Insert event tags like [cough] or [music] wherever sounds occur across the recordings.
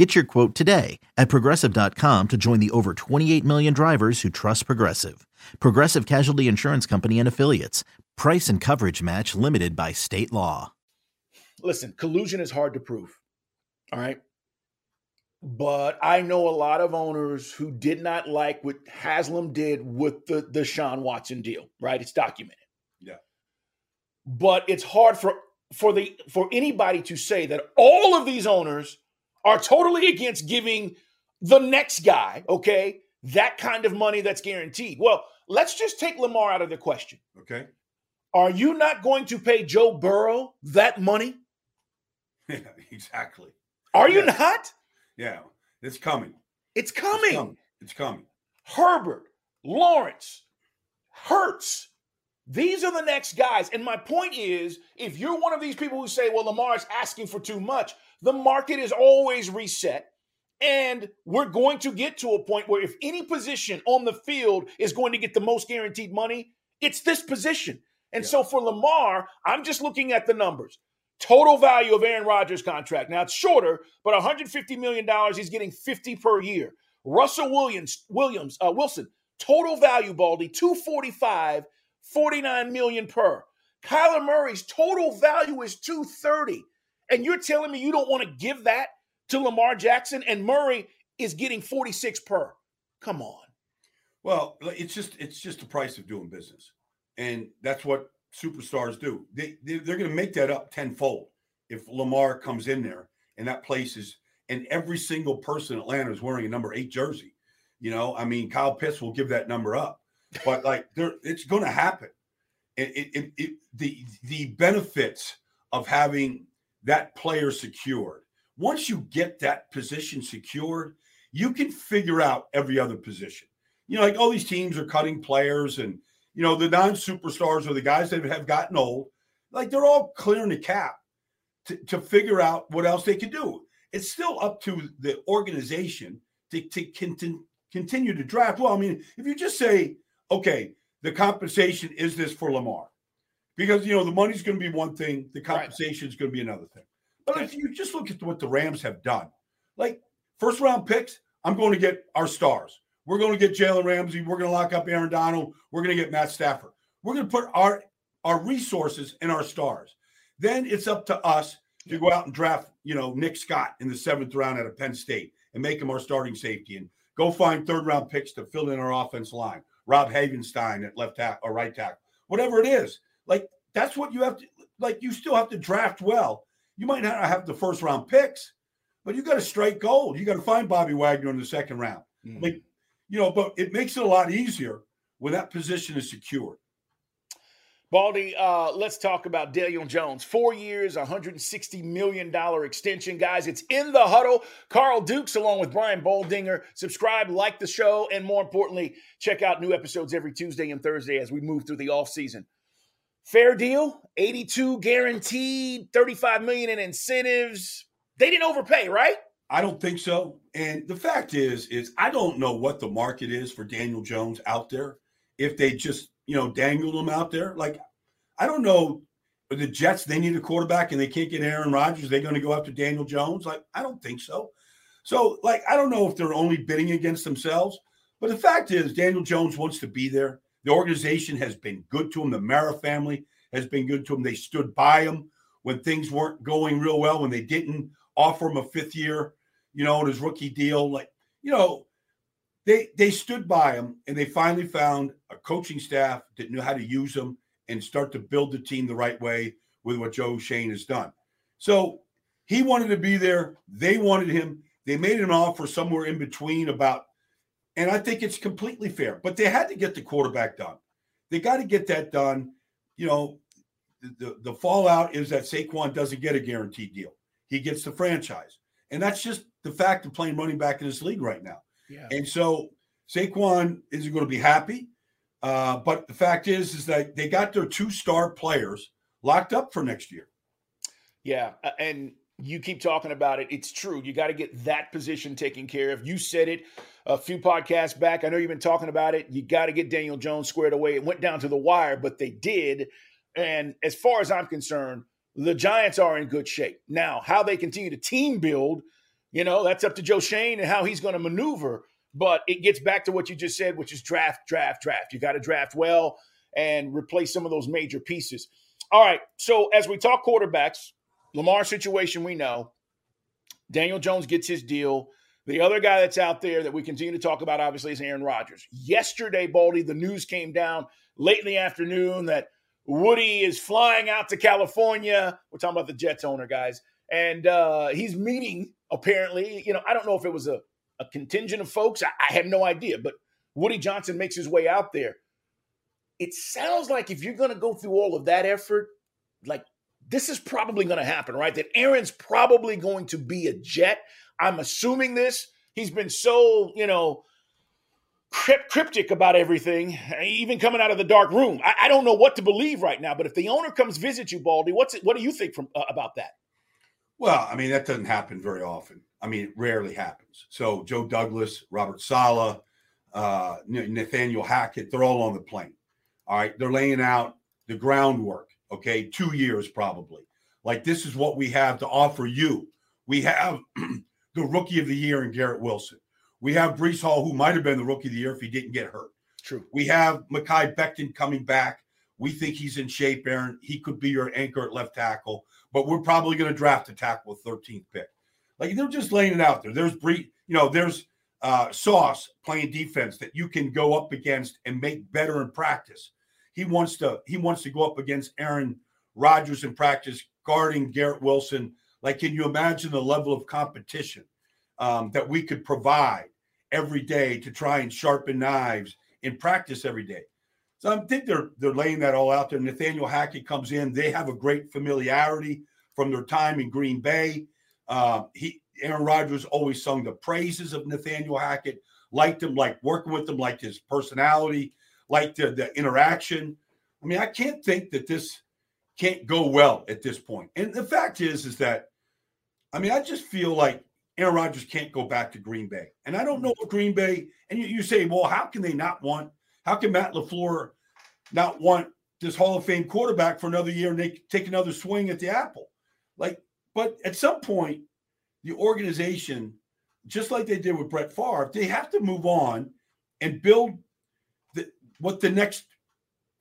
Get your quote today at progressive.com to join the over 28 million drivers who trust Progressive. Progressive Casualty Insurance Company and Affiliates. Price and coverage match limited by state law. Listen, collusion is hard to prove. All right. But I know a lot of owners who did not like what Haslam did with the, the Sean Watson deal, right? It's documented. Yeah. But it's hard for for the for anybody to say that all of these owners are totally against giving the next guy, okay, that kind of money that's guaranteed. Well, let's just take Lamar out of the question. Okay. Are you not going to pay Joe Burrow that money? [laughs] Yeah, exactly. Are you not? Yeah, it's coming. It's It's coming. coming. It's coming. Herbert, Lawrence, Hurts. These are the next guys. And my point is if you're one of these people who say, well, Lamar is asking for too much, the market is always reset. And we're going to get to a point where if any position on the field is going to get the most guaranteed money, it's this position. And Yeah. so for Lamar, I'm just looking at the numbers. Total value of Aaron Rodgers' contract. Now it's shorter, but $150 million, he's getting 50 per year. Russell Williams, Williams, uh, Wilson, total value, Baldy, 245, 49 million per. Kyler Murray's total value is 230. And you're telling me you don't want to give that to Lamar Jackson and Murray is getting 46 per. Come on. Well, it's just it's just the price of doing business, and that's what superstars do. They, they they're going to make that up tenfold if Lamar comes in there and that place is and every single person in Atlanta is wearing a number eight jersey. You know, I mean, Kyle Pitts will give that number up, but like there, it's going to happen. It, it, it, it the the benefits of having that player secured. Once you get that position secured, you can figure out every other position. You know, like all these teams are cutting players, and you know the non-superstars or the guys that have gotten old, like they're all clearing the cap to, to figure out what else they can do. It's still up to the organization to, to continue to draft. Well, I mean, if you just say, okay, the compensation is this for Lamar, because you know the money's going to be one thing, the compensation is going to be another thing. But if you just look at what the Rams have done, like first round picks, I'm going to get our stars. We're going to get Jalen Ramsey. We're going to lock up Aaron Donald. We're going to get Matt Stafford. We're going to put our our resources in our stars. Then it's up to us to go out and draft, you know, Nick Scott in the seventh round out of Penn State and make him our starting safety and go find third round picks to fill in our offense line. Rob Havenstein at left tackle or right tackle, whatever it is. Like that's what you have to like. You still have to draft well. You might not have the first round picks, but you got to strike gold. You got to find Bobby Wagner in the second round. Mm. Like, you know, but it makes it a lot easier when that position is secured. Baldy, uh, let's talk about Daniel Jones. Four years, $160 million extension. Guys, it's in the huddle. Carl Dukes, along with Brian Baldinger. Subscribe, like the show, and more importantly, check out new episodes every Tuesday and Thursday as we move through the offseason. Fair deal, 82 guaranteed, 35 million in incentives. They didn't overpay, right? I don't think so. And the fact is, is I don't know what the market is for Daniel Jones out there. If they just, you know, dangled him out there, like I don't know. The Jets, they need a quarterback and they can't get Aaron Rodgers. They're going to go after Daniel Jones. Like, I don't think so. So, like, I don't know if they're only bidding against themselves. But the fact is, Daniel Jones wants to be there. The organization has been good to him. The Mara family has been good to him. They stood by him when things weren't going real well, when they didn't offer him a fifth year, you know, in his rookie deal. Like, you know, they they stood by him and they finally found a coaching staff that knew how to use him and start to build the team the right way with what Joe Schoen has done. So he wanted to be there. They wanted him. They made an offer somewhere in between about, and I think it's completely fair. But they had to get the quarterback done. They got to get that done. You know, the, the, fallout is that Saquon doesn't get a guaranteed deal. He gets the franchise. And that's just the fact of playing running back in this league right now. Yeah. And so Saquon isn't going to be happy. Uh, but the fact is, is that they got their two star players locked up for next year. Yeah, and you keep talking about it. It's true. You got to get that position taken care of. You said it a few podcasts back. I know you've been talking about it. You got to get Daniel Jones squared away. It went down to the wire, but they did. And as far as I'm concerned, the Giants are in good shape. Now, how they continue to team build, you know, that's up to Joe Schoen and how he's going to maneuver. But it gets back to what you just said, which is draft, draft, draft. You got to draft well and replace some of those major pieces. All right. So as we talk quarterbacks, Lamar situation we know. Daniel Jones gets his deal. The other guy that's out there that we continue to talk about, obviously, is Aaron Rodgers. Yesterday, Baldy, the news came down late in the afternoon that Woody is flying out to California. We're talking about the Jets owner, guys. And uh, he's meeting, apparently, you know, I don't know if it was a, a contingent of folks. I, I have no idea. But Woody Johnson makes his way out there. It sounds like if you're going to go through all of that effort, like this is probably going to happen, right? That Aaron's probably going to be a Jet. I'm assuming this. He's been so, you know, cryptic about everything, even coming out of the dark room. I, I, don't know what to believe right now. But if the owner comes visit you, Baldy, what's it, what do you think from uh, about that? Well, I mean that doesn't happen very often. I mean, it rarely happens. So Joe Douglas, Robert Saleh, uh, Nathaniel Hackett, they're all on the plane. All right, they're laying out the groundwork. Okay, two years probably. Like this is what we have to offer you. We have [clears throat] the rookie of the year in Garrett Wilson. We have Breece Hall, who might have been the rookie of the year if he didn't get hurt. True. We have Mekhi Becton coming back. We think he's in shape, Aaron. He could be your anchor at left tackle, but we're probably going to draft a tackle with 13th pick. Like they're just laying it out there. There's Bree, you know, there's uh, Sauce playing defense that you can go up against and make better in practice. He wants to he wants to go up against Aaron Rodgers in practice, guarding Garrett Wilson. Like, can you imagine the level of competition um, that we could provide every day to try and sharpen knives in practice every day? So I think they're they're laying that all out there. Nathaniel Hackett comes in. They have a great familiarity from their time in Green Bay. Uh, he Aaron Rodgers always sung the praises of Nathaniel Hackett, liked him, liked working with him, liked his personality, liked the, the interaction. I mean, I can't think that this can't go well at this point. And the fact is, is that I mean, I just feel like Aaron Rodgers can't go back to Green Bay. And I don't know what Green Bay, and you, you say, well, how can they not want, how can Matt LaFleur not want this Hall of Fame quarterback for another year and they take another swing at the apple? Like, but at some point, the organization, just like they did with Brett Favre, they have to move on and build the, what the next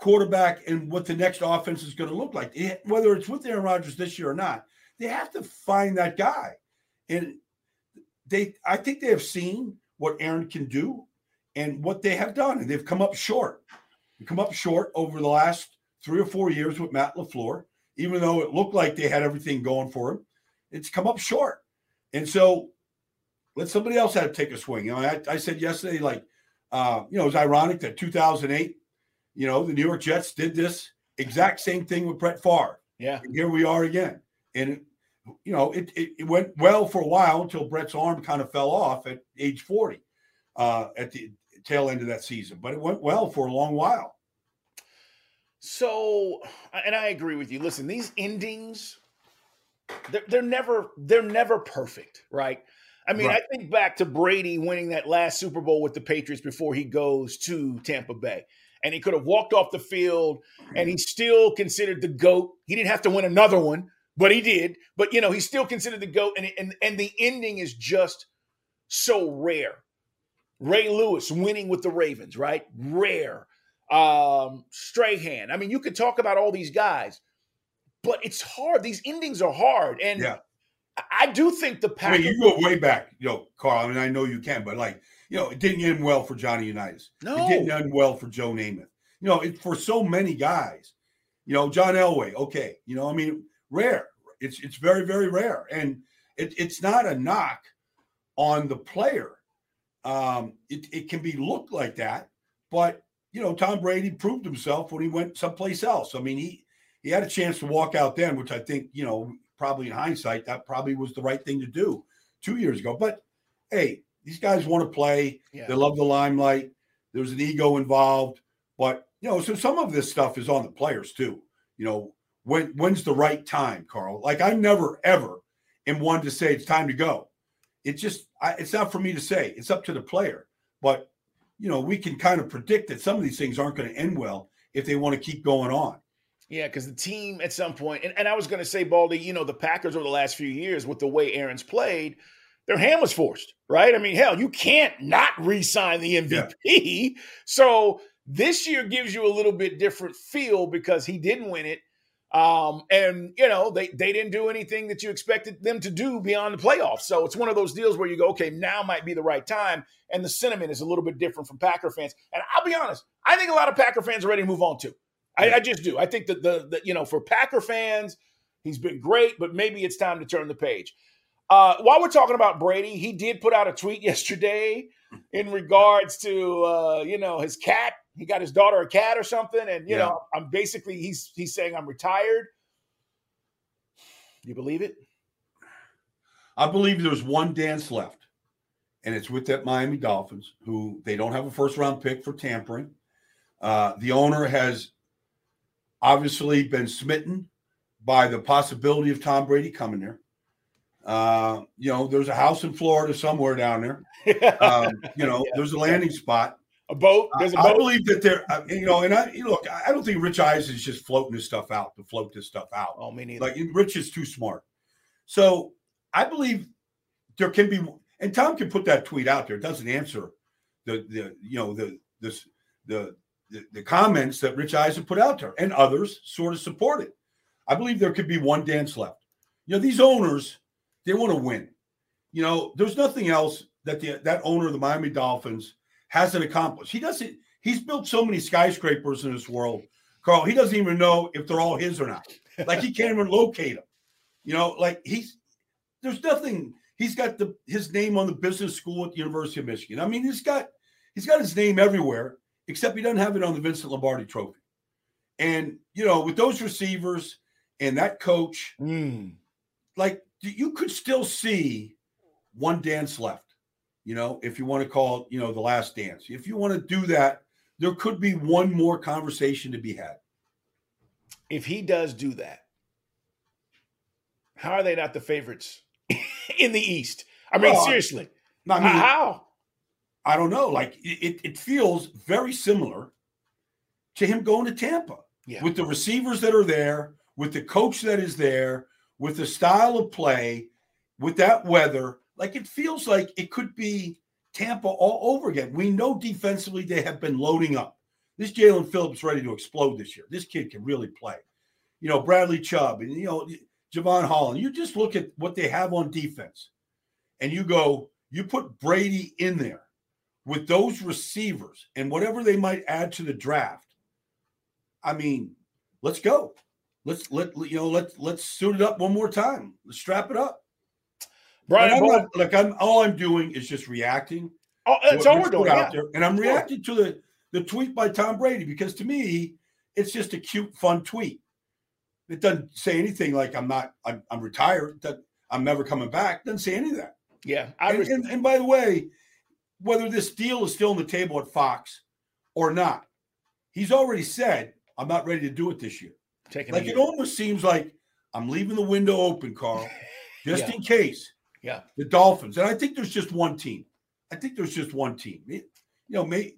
quarterback and what the next offense is going to look like. It, whether it's with Aaron Rodgers this year or not, they have to find that guy. And they, I think they have seen what Aaron can do and what they have done, and they've come up short. They come up short over the last three or four years with Matt LaFleur, even though it looked like they had everything going for him. It's come up short. And so let somebody else have to take a swing. You know, I, I said yesterday, like, uh, you know, it was ironic that 2008, you know, the New York Jets did this exact same thing with Brett Favre. Yeah. And here we are again. And, you know, it, it, it, went well for a while until Brett's arm kind of fell off at age 40 uh, at the tail end of that season. But it went well for a long while. So, and I agree with you. Listen, these endings, they're, they're never they're never perfect, right? I mean, right. I think back to Brady winning that last Super Bowl with the Patriots before he goes to Tampa Bay. And he could have walked off the field and he's still considered the GOAT. He didn't have to win another one, but he did. But, you know, he's still considered the GOAT. And, and, and the ending is just so rare. Ray Lewis winning with the Ravens, right? Rare. Um, Strahan. I mean, you could talk about all these guys, but it's hard. These endings are hard. And yeah. I do think the Packers. I mean, you go way back, you know, Carl. I mean, I know you can, but like, you know, it didn't end well for Johnny Unitas. No. It didn't end well for Joe Namath. You know, it, for so many guys, you know, John Elway, okay. You know, I mean, rare. It's it's very, very rare. And it, it's not a knock on the player. Um, it, it can be looked like that, but you know, Tom Brady proved himself when he went someplace else. I mean, he he had a chance to walk out then, which I think, you know, probably in hindsight, that probably was the right thing to do two years ago. But hey, these guys want to play. Yeah. They love the limelight. There's an ego involved. But you know, so some of this stuff is on the players too. You know, when when's the right time, Carl? Like I never ever am one to say it's time to go. It just I, it's not for me to say. It's up to the player. But you know, we can kind of predict that some of these things aren't going to end well if they want to keep going on. Yeah, because the team at some point, and, and I was going to say, Baldy, you know, the Packers over the last few years with the way Aaron's played, their hand was forced, right? I mean, hell, you can't not re sign the MVP. Yeah. [laughs] So this year gives you a little bit different feel because he didn't win it. Um, and you know, they they didn't do anything that you expected them to do beyond the playoffs. So it's one of those deals where you go, okay, now might be the right time. And the sentiment is a little bit different from Packer fans. And I'll be honest, I think a lot of Packer fans are ready to move on too. I, I just do. I think that the, the you know, for Packer fans, he's been great, but maybe it's time to turn the page. Uh, while we're talking about Brady, he did put out a tweet [laughs] yesterday in regards to uh, you know his cat he got his daughter a cat or something, and you yeah. know, I'm basically he's he's saying I'm retired. You believe it? I believe there's one dance left, and it's with that Miami Dolphins, who they don't have a first round pick for tampering. Uh, the owner has obviously been smitten by the possibility of Tom Brady coming there. Uh, you know, there's a house in Florida somewhere down there. [laughs] Um, you know, yeah. there's a landing spot a boat. There's a boat. I believe that there, uh, you know, and I you look. I don't think Rich Eisen is just floating this stuff out to float this stuff out. Oh, me neither. Like Rich is too smart. So I believe there can be, and Tom can put that tweet out there. It doesn't answer the the you know the this the, the the comments that Rich Eisen put out there, and others sort of support it. I believe there could be one dance left. You know, these owners they want to win. You know, there's nothing else that the that owner of the Miami Dolphins hasn't accomplished. He doesn't. He's built so many skyscrapers in this world, Carl. He doesn't even know if they're all his or not. Like he can't [laughs] even locate them. You know, like he's there's nothing. He's got the his name on the business school at the University of Michigan. I mean, he's got he's got his name everywhere, except he doesn't have it on the Vincent Lombardi Trophy. And you know, with those receivers and that coach, mm. like you could still see one dance left you know, if you want to call it, you know, the last dance. If you want to do that, there could be one more conversation to be had. If he does do that, how are they not the favorites [laughs] in the East? I mean, well, seriously. I mean, how? I don't know. Like it, it feels very similar to him going to Tampa yeah. with the receivers that are there, with the coach that is there, with the style of play, with that weather. Like it feels like it could be Tampa all over again. We know defensively they have been loading up. This Jaelan Phillips ready to explode this year. This kid can really play. You know, Bradley Chubb and you know Jevon Holland. You just look at what they have on defense, and you go, you put Brady in there with those receivers and whatever they might add to the draft. I mean, let's go. Let's let you know. Let's let's suit it up one more time. Let's strap it up. Brian, I'm not, like I'm all I'm doing is just reacting. Oh, that's all we're doing out yeah. there, and I'm reacting to the the tweet by Tom Brady because to me, it's just a cute, fun tweet. It doesn't say anything like I'm not, I'm, I'm retired, that I'm never coming back. It doesn't say any of that. Yeah. And, and, and by the way, whether this deal is still on the table at Fox or not, he's already said, I'm not ready to do it this year. Taking like it almost seems like I'm leaving the window open, Carl, [laughs] just yeah. in case. Yeah. The Dolphins. And I think there's just one team. I think there's just one team. you know, may,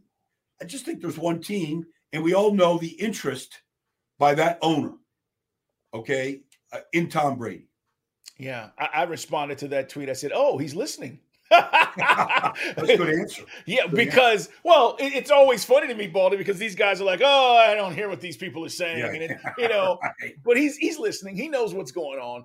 I just think there's one team, and we all know the interest by that owner, okay, uh, in Tom Brady. Yeah. I, I responded to that tweet. I said, oh, he's listening. [laughs] That's a good answer. Yeah, good because answer. well, it, it's always funny to me, Baldy, because these guys are like, "Oh, I don't hear what these people are saying," yeah. and it, [laughs] you know. right. But he's he's listening. He knows what's going on.